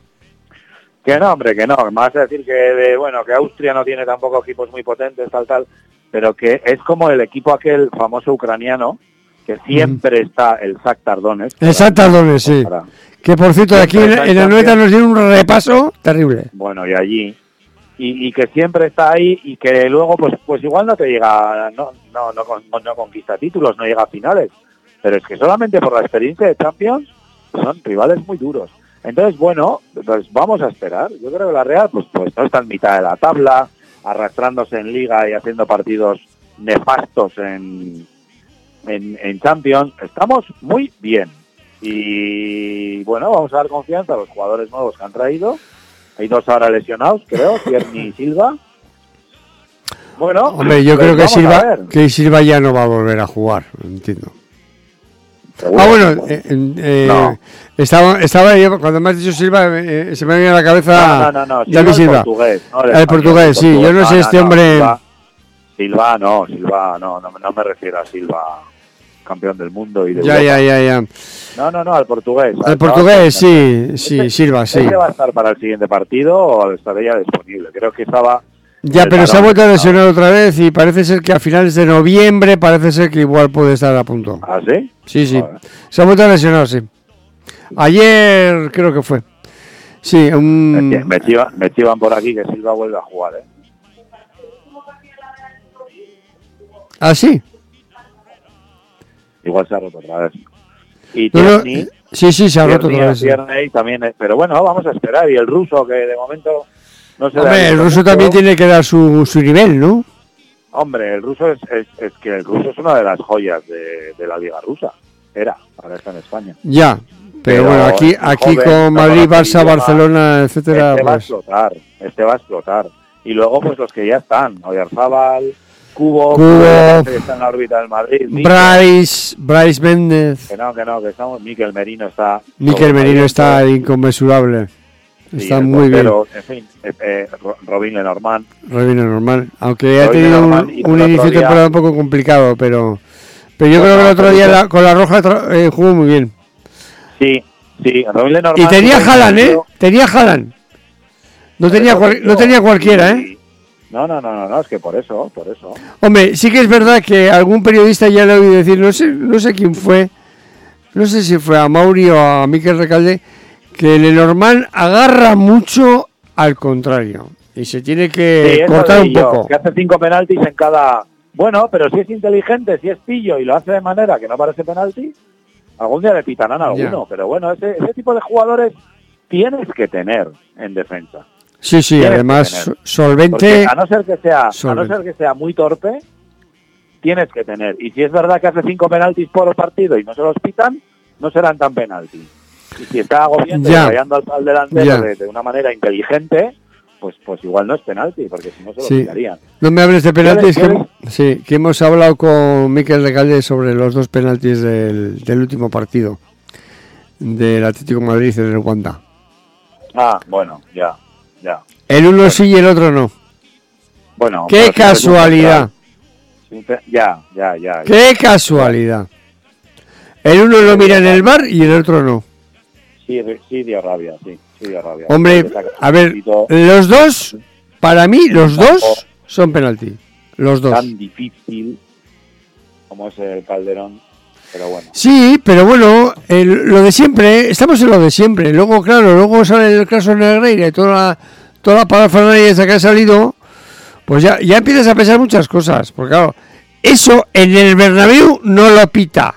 Que no, hombre, que no. Me vas a decir que, de, bueno, que Austria no tiene tampoco equipos muy potentes, tal, tal, pero que es como el equipo aquel famoso ucraniano, que siempre está el Shakhtar Donetsk. El Santardones, sí. para- Que por cierto, aquí en, en la Champions. nos dieron un repaso terrible. Bueno, y allí. Y, y que siempre está ahí y que luego, pues pues igual no te llega, no, no, no, no conquista títulos, no llega a finales. Pero es que solamente por la experiencia de Champions son rivales muy duros. Entonces, bueno, pues vamos a esperar. Yo creo que la Real, pues, pues no está en mitad de la tabla, arrastrándose en Liga y haciendo partidos nefastos en, en, en Champions. Estamos muy bien. Y bueno, vamos a dar confianza a los jugadores nuevos que han traído. Hay dos ahora lesionados, creo, Tierney y Silva. Bueno, Hombre, yo pues creo que Silva, que Silva ya no va a volver a jugar, entiendo. Ah, bueno, eh, eh, No. estaba, estaba yo- cuando me has dicho Silva, eh, se me viene a la cabeza no, no, no, Silva portugués, no el El español, portugués, sí, yo no sé este hombre- Silva, Silva, no, Silva, no, no, no me refiero a Silva, campeón del mundo y de Ya, Europa. ya, ya, ya. No, no, no, al portugués. El portugués, sí, sí, Silva, sí. Este va a estar para el siguiente partido o estará ya disponible. Creo que estaba... Ya, pero se ha vuelto a lesionar otra vez y parece ser que a finales de noviembre parece ser que igual puede estar a punto. ¿Ah, sí? Sí, sí. Joder. Se ha vuelto a lesionar, sí. Ayer creo que fue. Sí, un... Me, me chivan, me chivan por aquí que Silva vuelve a jugar, ¿eh? Ah, sí. Igual se ha roto otra vez. Y Tierney, sí, sí, se ha roto Tierney- otra vez. Tierney también, es- pero bueno, vamos a esperar. Y el ruso, que de momento no se Hombre, el visto ruso también tiene que dar su, su nivel, ¿no? Hombre, el ruso es, es, es que el ruso es una de las joyas de, de la liga rusa. Era, ahora está en España. Ya. Pero, Pero bueno, aquí, aquí joven, con Madrid, Barça. Barcelona, etcétera, este va a pues... explotar, este va a explotar. Y luego, pues los que ya están, Oyarzábal, Cubo, Cubo. que está en la órbita del Madrid, Mikel, Bryce, Bryce Méndez, que no, que no, que estamos, Miquel Merino está... Miquel Merino está inconmensurable. Está el muy bien. En fin, eh, eh, Ro- Robin Lenormand. Revino normal. Aunque ha tenido un, Lenormand inicio de temporada un poco complicado, pero pero yo Pues creo que el otro día la- con la roja eh, jugó muy bien. Sí, sí, Robin Lenormand... Y tenía Haaland, ¿eh? Tenía Haaland. No tenía, cual- no tenía cualquiera, ¿eh? No, no, no, no, no, es que por eso, por eso. Hombre, sí que es verdad que algún periodista ya le oído decir, no sé, no sé quién fue, no sé si fue a Mauri o a Miquel Recalde, que Lenormand agarra mucho al contrario y se tiene que Sí, cortar un yo, poco. Que hace cinco penaltis en cada... Bueno, pero si es inteligente, si es pillo y lo hace de manera que no parece penalti, algún día le pitarán a alguno. Ya. Pero bueno, ese, ese tipo de jugadores tienes que tener en defensa. Sí, sí, tienes además solvente. Porque a no ser que sea, a no ser que sea muy torpe, tienes que tener. Y si es verdad que hace cinco penaltis por partido y no se los pitan, no serán tan penaltis. Y si está agobiando y al, al delantero de, de una manera inteligente, pues pues igual no es penalti, porque si no se lo Sí. No me hables de penaltis, que, ¿Quieres- sí, que hemos hablado con Miquel Recalde sobre los dos penaltis del, del último partido. del Atlético de Madrid en el Wanda. Ah, bueno, ya, ya. El uno sí y el otro no. Bueno, ¡Qué casualidad! Ya, ya, ya. ¡Qué casualidad! El uno lo mira en el bar y el otro no. Sí, sí dio rabia, sí, sí dio rabia. Hombre, a ver, los dos, para mí, los dos son penalti. Los dos. Tan difícil como es el Calderón, pero bueno. Sí, pero bueno, el- lo de siempre, estamos en lo de siempre. Luego, claro, luego sale el caso Negreira y toda la, toda la parafernalia que ha salido, pues ya, ya empiezas a pensar muchas cosas. Porque claro, eso en el Bernabéu no lo pita.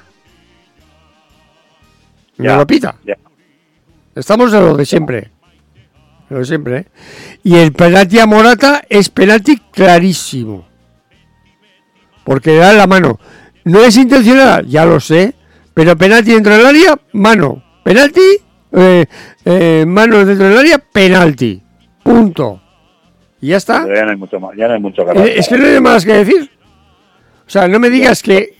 No lo pita. ya. Estamos en lo de siempre. Lo de siempre, ¿eh? Y el penalti a Morata es penalti clarísimo. Porque le da la mano. No es intencional, ya lo sé. Pero penalti dentro del área, mano. Penalti, eh, eh, mano dentro del área, penalti. Punto. Y ya está. Pero ya no hay mucho más, ya no hay mucho que hablar. Es que no hay más que decir. O sea, no me digas que,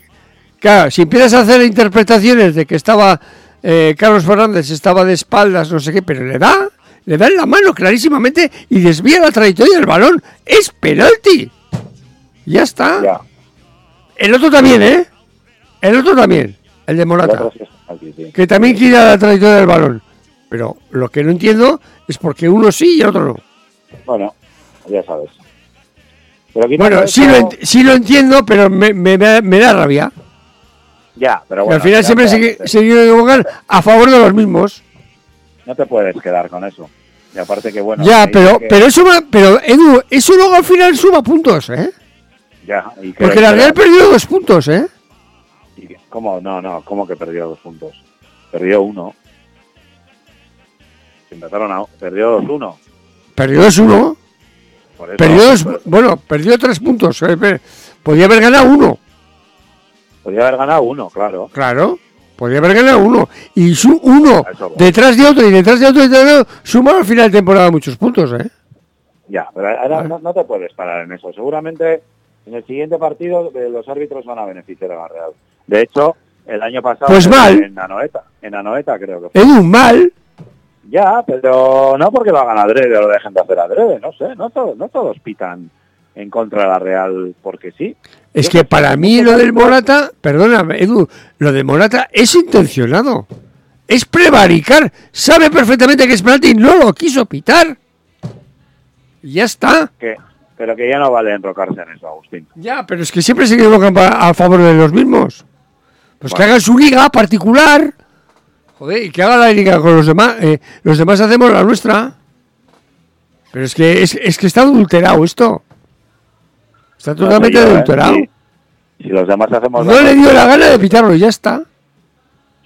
claro, si empiezas a hacer interpretaciones de que estaba eh, Carlos Fernández, estaba de espaldas, no sé qué, pero le da, le da en la mano clarísimamente y desvía la trayectoria del balón. Es penalti. Ya está. Ya, El otro también, ¿eh? El otro también, el de Morata, sí que también quita la trayectoria del balón. Pero lo que no entiendo es por qué uno sí y el otro no. Bueno, ya sabes. Pero Bueno, sí eso- lo, sí lo entiendo, pero me, me- me- me da rabia. Ya, pero Y al final siempre se, se quiere equivocar a favor de los mismos. No te puedes quedar con eso. Y aparte que bueno. ya, pero, que- pero eso pero Edu, eso luego al final suma puntos, ¿eh? Ya, y Porque la Real perdió dos puntos, ¿eh? y- ¿Cómo? No, no, ¿cómo que perdió dos puntos? Perdió uno. Empezaron a... Perdió 2-1. Perdió 2-1. Por eso, Perdió dos, bueno, perdió tres puntos. eh, Podía haber ganado uno, Podría haber ganado uno, claro. claro. Podía haber ganado uno. Y su uno detrás de otro y detrás de otro y detrás de otro, suma al final de temporada muchos puntos, ¿eh? Ya, pero ahora no, no te puedes parar en eso. Seguramente en el siguiente partido eh, los árbitros van a beneficiar a la Real. De hecho, el año pasado Pues mal. en Anoeta, en Anoeta creo que fue. Edu, mal. Ya, pero no porque lo hagan adrede o lo dejen de hacer adrede, no sé, no no todos pitan en contra de la Real porque sí. Es que para mí lo del Morata, perdóname, Edu, lo de Morata es intencionado. Es prevaricar. Sabe perfectamente que es penalti y no lo quiso pitar. Y ya está. pero que ya no vale enrocarse en eso, Agustín. Ya, pero es que siempre se equivocan a favor de los mismos. Pues que hagan su liga particular. Joder, y que haga la liga con los demás. eh, los demás hacemos la nuestra. Pero es que es, es que está adulterado esto. Está totalmente ¿eh? adulterado. Si, si los demás hacemos No le dio nuestra- la gana de pitarlo y ya está.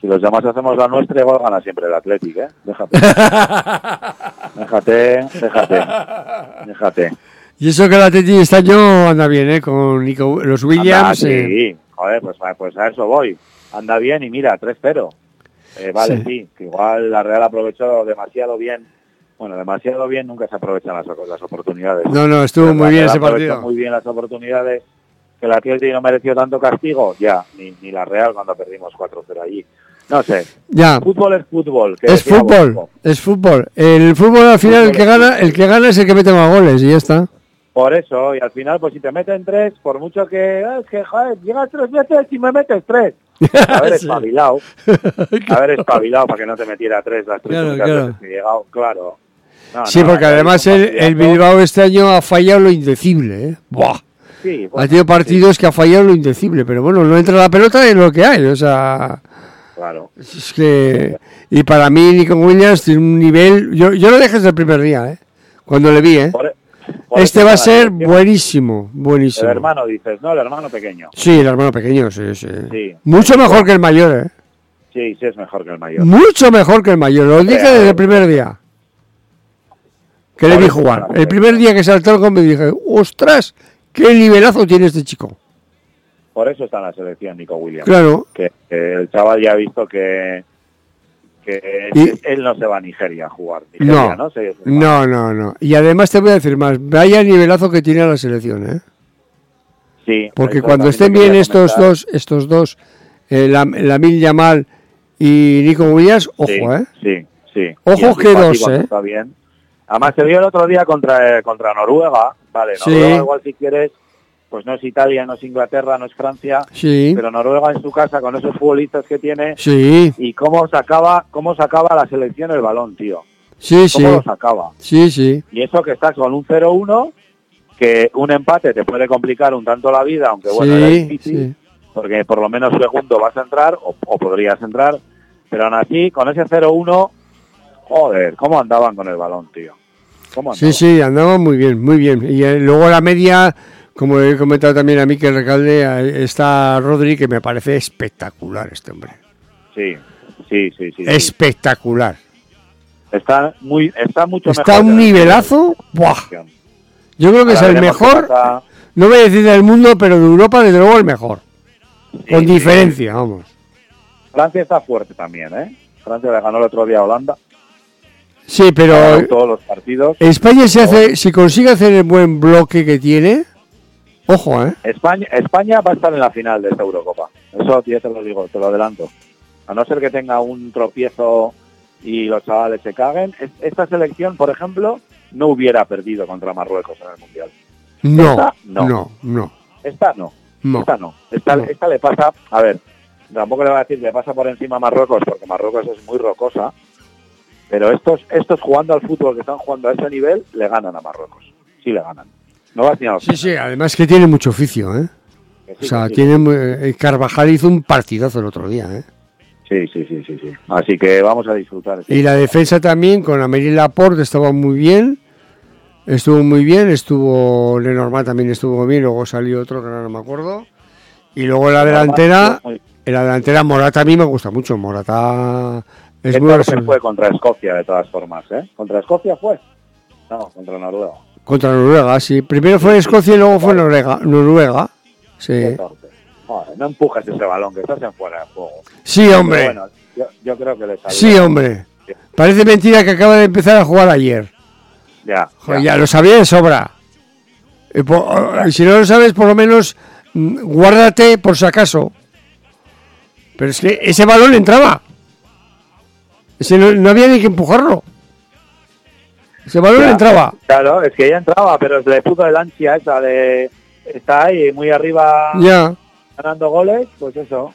Si los demás hacemos la nuestra, igual gana siempre el Athletic, ¿eh? Déjate. déjate, déjate. Déjate. Y eso que el Atleti este año anda bien, ¿eh? Con Nico- los Williams. Anda, eh, sí. Joder, pues, pues a eso voy. Anda bien y mira, 3-0. Eh, vale, Sí. sí. que igual la Real aprovechó demasiado bien. Bueno, demasiado bien nunca se aprovechan las, las oportunidades. No, no, estuvo Pero muy la bien ese partido. Muy bien las oportunidades. Que el Atlético no mereció tanto castigo, ya. Ni, ni la Real cuando perdimos 4-0 allí. No sé. Ya, Fútbol es fútbol. que es fútbol, es fútbol. El fútbol al final el que gana, el que gana es el que mete más goles y ya está. Por eso, y al final, pues si te meten tres, por mucho que, "Ah, es que, joder, llegas tres veces y me metes tres. Haber espabilado, haber espabilado para que no te metiera tres las tres Claro, claro. que he llegado, claro. No, Sí, no, porque además el, Bilbao este año ha fallado lo indecible, ¿eh? Buah. Sí, Ha bueno, tenido partidos que ha fallado lo indecible, pero bueno, no entra la pelota en lo que hay, o sea, claro. es que y para mí Nico Williams tiene un nivel, yo, yo lo dejé desde el primer día, ¿eh? Cuando le vi, ¿eh? Por- por Este va a ser buenísimo, buenísimo. El hermano dices, no, el hermano pequeño. Sí, el hermano pequeño, sí, sí. Sí. Mucho mejor que el mayor, ¿eh? Sí, sí es mejor que el mayor. Mucho mejor que el mayor, lo dije desde el primer día. Que le vi jugar. El primer día que saltó el gol me dije, ostras, qué nivelazo tiene este chico. Por eso está en la selección Nico Williams. Claro, Que, que el chaval ya ha visto que, que Y- él no se va a Nigeria a jugar. Nigeria, No, ¿no? Se- no, no, no. Y además te voy a decir más, vaya nivelazo que tiene la selección, ¿eh? Sí, Porque cuando estén bien estos comentar. dos, estos dos, eh, la, Lamine Yamal y Nico Williams, ojo, sí, ¿eh? Sí, sí. Ojo que dos, ¿eh? Está bien. Además, se vio el otro día contra, eh, contra Noruega. Vale, Sí. Noruega igual si quieres, pues no es Italia, no es Inglaterra, no es Francia, Sí, pero Noruega en su casa con esos futbolistas que tiene sí, y cómo sacaba, cómo sacaba la selección el balón, tío. sí, sí, Cómo lo sacaba. sí, sí, Y eso que estás con un 0-1, que un empate te puede complicar un tanto la vida, aunque bueno, era sí, difícil, sí. porque por lo menos segundo vas a entrar, o, o podrías entrar, pero aún así, con ese 0-1, joder, cómo andaban con el balón, tío. ¿Cómo Sí, sí, andaba muy bien, muy bien. Y eh, luego la media, como he comentado también a Miquel Recalde, eh, está Rodri, que me parece espectacular este hombre. Sí, sí, sí, sí. Espectacular. Está, muy, está mucho Está mejor. un la nivelazo. ¡Buah! Yo creo que es el mejor, pasa. no voy a decir del mundo, pero de Europa, desde luego, el mejor. Sí, Con sí. diferencia, vamos. Francia está fuerte también, ¿eh? Francia le ganó el otro día a Holanda. Sí, pero todos los partidos. España se hace, si consigue hacer el buen bloque que tiene, ojo, ¿eh? España, España va a estar en la final de esta Eurocopa. Eso ya te lo digo, te lo adelanto. A no ser que tenga un tropiezo y los chavales se caguen, es- esta selección, por ejemplo, no hubiera perdido contra Marruecos en el Mundial. No, Esta, no. no, no, Esta no, no. esta no. Esta, No. esta le pasa, a ver, tampoco le voy a decir le pasa por encima a Marruecos, porque Marruecos es muy rocosa, pero estos, estos jugando al fútbol que están jugando a ese nivel, le ganan a Marruecos. Sí le ganan. No vas ni a los Sí, sí, además que tiene mucho oficio, ¿eh? sí, O sea, sí. tiene eh, Carvajal hizo un partidazo el otro día, ¿eh? Sí, sí, sí, sí, sí. Así que vamos a disfrutar. este Y la defensa también, con Amelie Laporte estaba muy bien. Estuvo muy bien, estuvo Lenormand también estuvo bien, luego salió otro que no me acuerdo. Y luego la delantera, en la delantera Morata a mí me gusta mucho, Morata es ¿Qué muy tal resol- se fue contra Escocia de todas formas, ¿eh? ¿Contra Escocia fue? No, contra Noruega. contra Noruega, sí. Primero fue Escocia y luego fue Noruega, Noruega. Sí. Joder, no empujes ese balón, que estás en fuera de juego. Sí, hombre. bueno, yo, yo creo que le salió. Sí, hombre. Parece mentira que acaba de empezar a jugar ayer. Ya, Joder, ya. ya lo sabía de sobra. Y, po- y si no lo sabes, por lo menos mm, guárdate por si acaso. Pero es que ese balón entraba. Ese no, no había ni que empujarlo. Ese balón Ya. entraba. Claro, es que ya entraba, pero se le puso el ansia esa de... Está ahí muy arriba Ya. ganando goles, pues eso.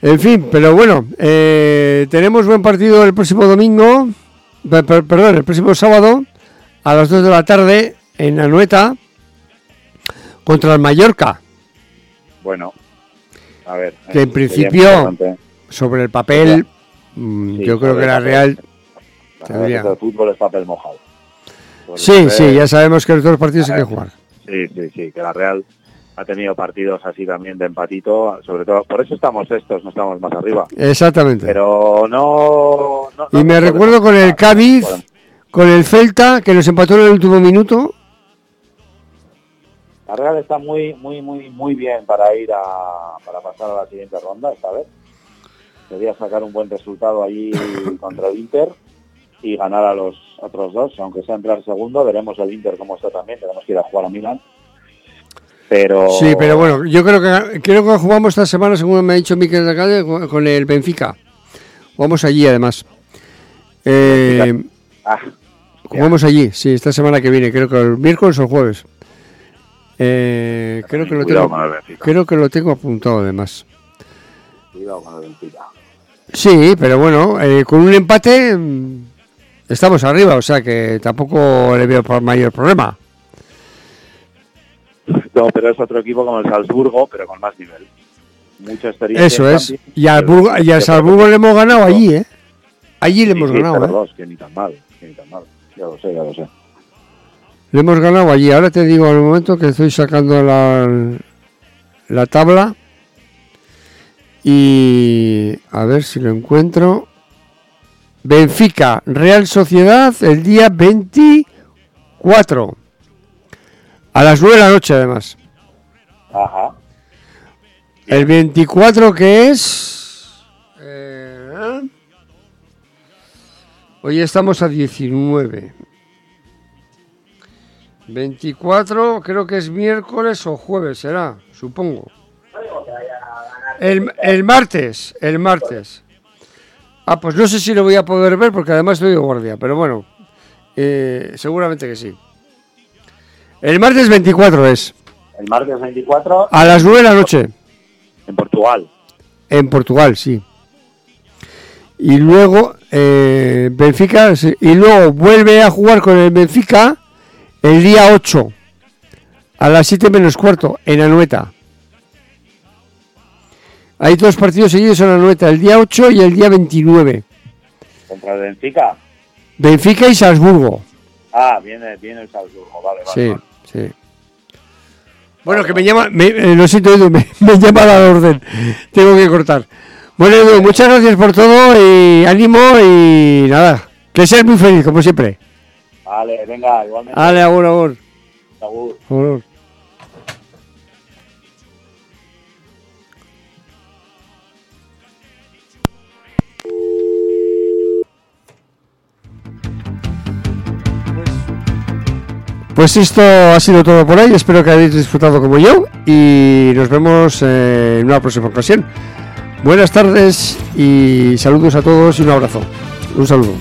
En fin, pero bueno, eh, tenemos buen partido el próximo domingo, pe- per- perdón, el próximo sábado a las 2 de la tarde en Anoeta contra el Mallorca. Bueno, a ver. Que en eh, principio-. Sobre el papel, Sí, yo creo que la. Real... Tendría- El fútbol es papel mojado. Sí, sí, ya sabemos que los dos partidos hay que jugar. Sí, sí, sí, que la Real ha tenido partidos así también de empatito, sobre todo, por eso estamos estos, no estamos más arriba. Exactamente. Pero no... no- no y me recuerdo con el Cádiz, con el Celta, que nos empató en el último minuto. La Real está muy, muy, muy, muy bien para ir a, para pasar a la siguiente ronda esta vez. Debería sacar un buen resultado allí contra el Inter y ganar a los otros dos, aunque sea entrar segundo, veremos el Inter cómo está también, tenemos que ir a jugar a Milán. Pero Sí, pero bueno, yo creo que creo que jugamos esta semana, según me ha dicho Miquel Alcalde, con con el Benfica. Jugamos allí, además. Eh, Ah, jugamos allí, sí, esta semana que viene, creo que el miércoles o el jueves. Eh, creo que lo tengo, creo que lo tengo apuntado, además. cuidado con el Benfica. Sí, pero bueno, eh, con un empate mm, estamos arriba, o sea que tampoco le veo por mayor problema. No, pero es otro equipo como el Salzburgo, pero con más nivel. Mucha experiencia. Eso es. Y al, Burgo- y al pero- Salzburgo le hemos ganado allí, ¿eh? Allí le hemos sí, ganado, ¿eh? dos, que ni tan mal, que ni tan mal. Ya lo sé, ya lo sé. Le hemos ganado allí. Ahora te digo al momento que estoy sacando la, la tabla. Y a ver si lo encuentro. Benfica, Real Sociedad, el día 24. A las 9 de la noche, además. Ajá. El 24 que es... eh, hoy estamos a 19. 24 creo que es miércoles o jueves, será, supongo. El, el martes, el martes. Ah, pues no sé si lo voy a poder ver porque además estoy de guardia, pero bueno, eh, seguramente que sí. El martes 24 es, El martes 24 a las 9 de la noche, en Portugal. en Portugal, sí. Y luego, eh, Benfica, y luego vuelve a jugar con el Benfica el día 8, a las 7 menos cuarto, en Anoeta. Hay dos partidos seguidos en Anoeta, el día 8 y el día 29. Contra el Benfica. Benfica y Salzburgo. Ah, viene, viene el Salzburgo, vale, vale. Sí, vale. sí. Bueno, que me llama, me, eh, lo siento Edu, me, me llama la orden. Tengo que cortar. Bueno Edu, muchas gracias por todo y ánimo y nada, que seas muy feliz como siempre. Vale, venga, igualmente. Ale, agur, agur. Agur. agur. Pues esto ha sido todo por hoy. Espero que hayáis disfrutado como yo y nos vemos en una próxima ocasión. Buenas tardes y saludos a todos y un abrazo. Un saludo.